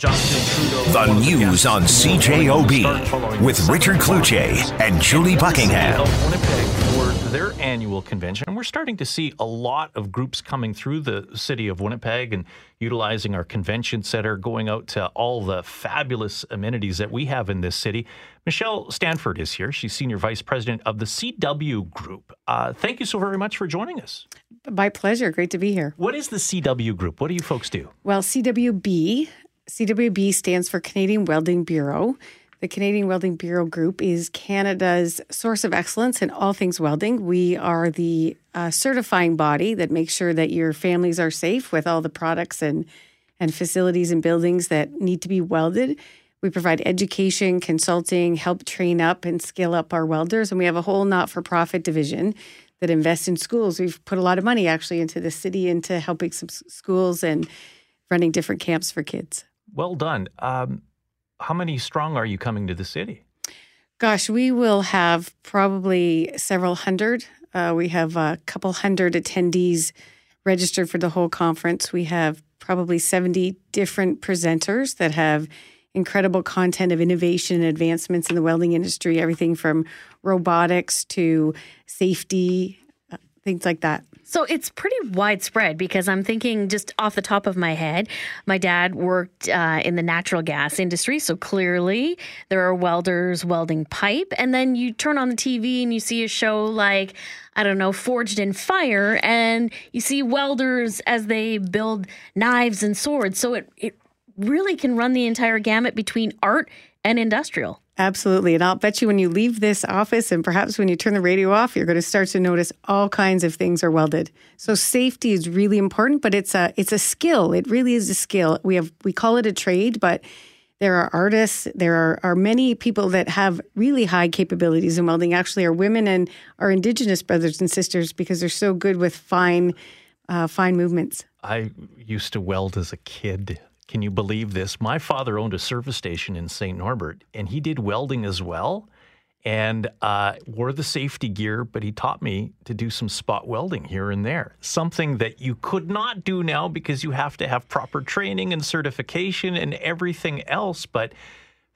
The news on CJOB with Richard Cloutier and Julie Buckingham. Winnipeg for their annual convention. And we're starting to see a lot of groups coming through the city of Winnipeg and utilizing our convention center, going out to all the fabulous amenities that we have in this city. Michelle Stanford is here. She's Senior Vice President of the CW Group. Uh, thank you so very much for joining us. My pleasure. Great to be here. What is the CW Group? What do you folks do? Well, CWB CWB stands for Canadian Welding Bureau. The Canadian Welding Bureau Group is Canada's source of excellence in all things welding. We are the uh, certifying body that makes sure that your families are safe with all the products and, and facilities and buildings that need to be welded. We provide education, consulting, help train up and scale up our welders. And we have a whole not for profit division that invests in schools. We've put a lot of money actually into the city, into helping some schools and running different camps for kids. Well done. Um, how many strong are you coming to the city? Gosh, we will have probably several hundred. Uh, we have a couple hundred attendees registered for the whole conference. We have probably 70 different presenters that have incredible content of innovation and advancements in the welding industry, everything from robotics to safety, things like that. So it's pretty widespread because I'm thinking just off the top of my head, my dad worked uh, in the natural gas industry. So clearly there are welders welding pipe. And then you turn on the TV and you see a show like, I don't know, Forged in Fire, and you see welders as they build knives and swords. So it, it really can run the entire gamut between art and industrial. Absolutely. And I'll bet you when you leave this office and perhaps when you turn the radio off, you're going to start to notice all kinds of things are welded. So safety is really important, but it's a it's a skill. It really is a skill. We have we call it a trade, but there are artists, there are, are many people that have really high capabilities in welding, actually are women and our indigenous brothers and sisters because they're so good with fine uh, fine movements. I used to weld as a kid can you believe this? My father owned a service station in St. Norbert, and he did welding as well and uh, wore the safety gear, but he taught me to do some spot welding here and there. Something that you could not do now because you have to have proper training and certification and everything else. But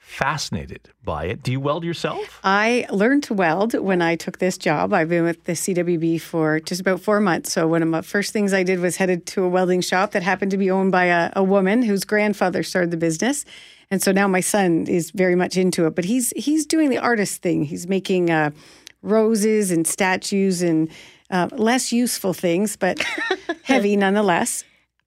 fascinated by it. Do you weld yourself? I learned to weld when I took this job. I've been with the CWB for just about four months. So one of my first things I did was headed to a welding shop that happened to be owned by a, a woman whose grandfather started the business. And so now my son is very much into it, but he's he's doing the artist thing. He's making uh, roses and statues and uh, less useful things, but heavy nonetheless.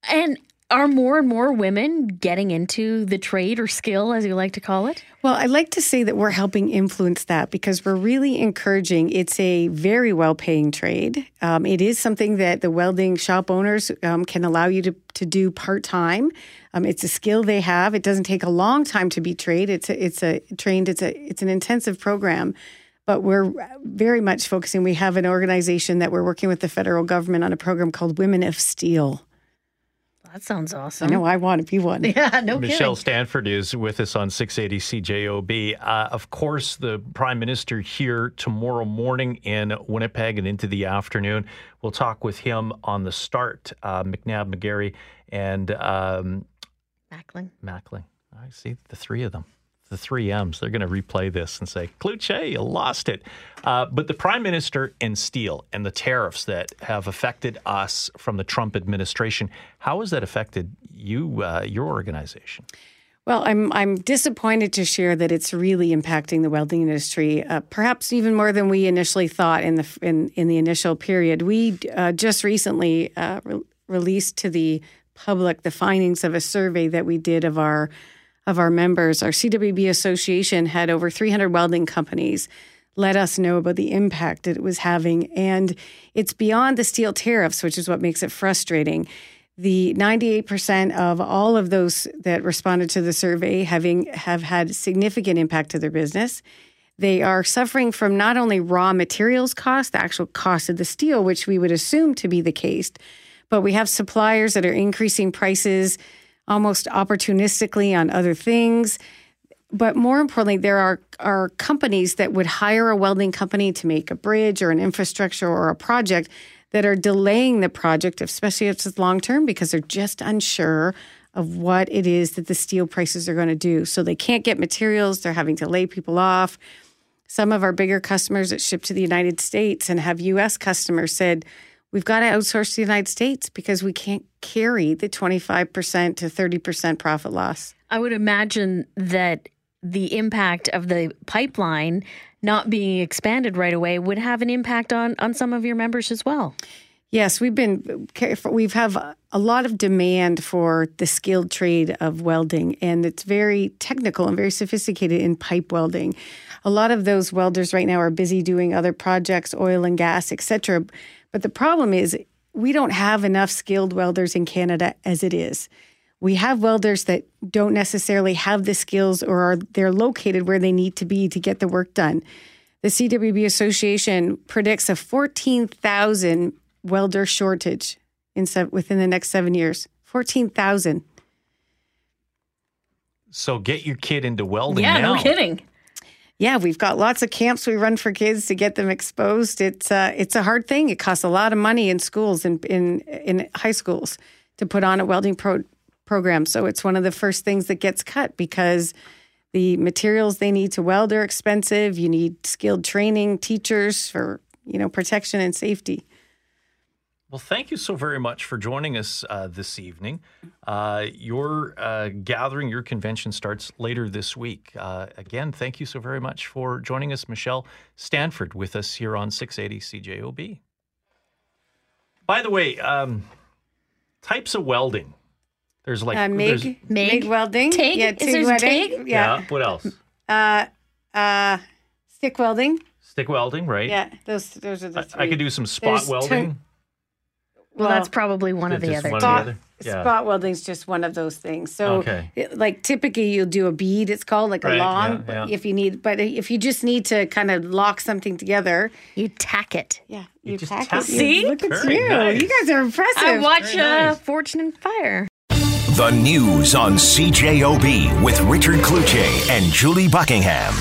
And are more and more women getting into the trade or skill, as you like to call it? Well, I like to say that we're helping influence that because we're really encouraging. It's a very well paying trade. Um, it is something that the welding shop owners um, can allow you to, to do part time. Um, it's a skill they have. It doesn't take a long time to be trained. It's a, it's a trained. It's a it's an intensive program but we're very much focusing. We have an organization that we're working with the federal government on a program called Women of Steel. That sounds awesome. I know I want to be one. Yeah, no Michelle kidding. Stanford is with us on 680 CJOB. Uh, of course, the Prime Minister here tomorrow morning in Winnipeg and into the afternoon. We'll talk with him on the start. Uh, McNabb, McGarry, and um, Mackling. Mackling. I see the three of them the three M's. They're going to replay this and say, Cloutier, you lost it. Uh, but the prime minister and steel and the tariffs that have affected us from the Trump administration, how has that affected you, uh, your organization? Well, I'm I'm disappointed to share that it's really impacting the welding industry, uh, perhaps even more than we initially thought in the in, in the initial period. We uh, just recently uh, re- released to the public the findings of a survey that we did of our of our members. Our CWB association had over 300 welding companies let us know about the impact that it was having. And it's beyond the steel tariffs, which is what makes it frustrating. The 98% of all of those that responded to the survey having have had significant impact to their business. They are suffering from not only raw materials cost, the actual cost of the steel, which we would assume to be the case, but we have suppliers that are increasing prices almost opportunistically on other things. But more importantly, there are, are companies that would hire a welding company to make a bridge or an infrastructure or a project that are delaying the project, especially if it's long term, because they're just unsure of what it is that the steel prices are going to do. So they can't get materials, they're having to lay people off. Some of our bigger customers that ship to the United States and have US customers said, we've got to outsource to the United States because we can't carry the 25% to 30% profit loss. I would imagine that the impact of the pipeline not being expanded right away would have an impact on on some of your members as well. Yes, we've been we've have a lot of demand for the skilled trade of welding and it's very technical and very sophisticated in pipe welding. A lot of those welders right now are busy doing other projects, oil and gas, etc. But the problem is we don't have enough skilled welders in Canada as it is. We have welders that don't necessarily have the skills or are they're located where they need to be to get the work done. The CWB Association predicts a 14,000 welder shortage in se- within the next 7 years. 14,000. So get your kid into welding Yeah, now. no kidding. Yeah, we've got lots of camps we run for kids to get them exposed. It's uh, it's a hard thing. It costs a lot of money in schools in in in high schools to put on a welding pro- program. So it's one of the first things that gets cut because the materials they need to weld are expensive. You need skilled training teachers for you know protection and safety. Well, thank you so very much for joining us uh, this evening. Uh, your uh, gathering, your convention starts later this week. Uh, again, thank you so very much for joining us, Michelle Stanford, with us here on 680 CJOB. By the way, um, types of welding. There's like Uh, there's- MIG, MIG? welding, TIG? yeah, Is TIG there welding, TIG? yeah, What else? Uh, uh, stick welding, Stick welding, right? yeah. Those those are the I, three. I could do some spot There's welding. Two- Well, that's probably one of the Just other one two. the spot, other? Yeah. spot welding is just one of those things. So, Okay. it- like typically, you'll do a bead. It's called like Right, a long. yeah, yeah. If you need, but if you just need to kind of lock something together, You tack it. yeah, You you, just tack tap it. it. You- See? look at Very you. nice. You guys are impressive. I watch Very uh, nice. Forged in Fire. The news on CJOB with Richard Cloutier and Julie Buckingham.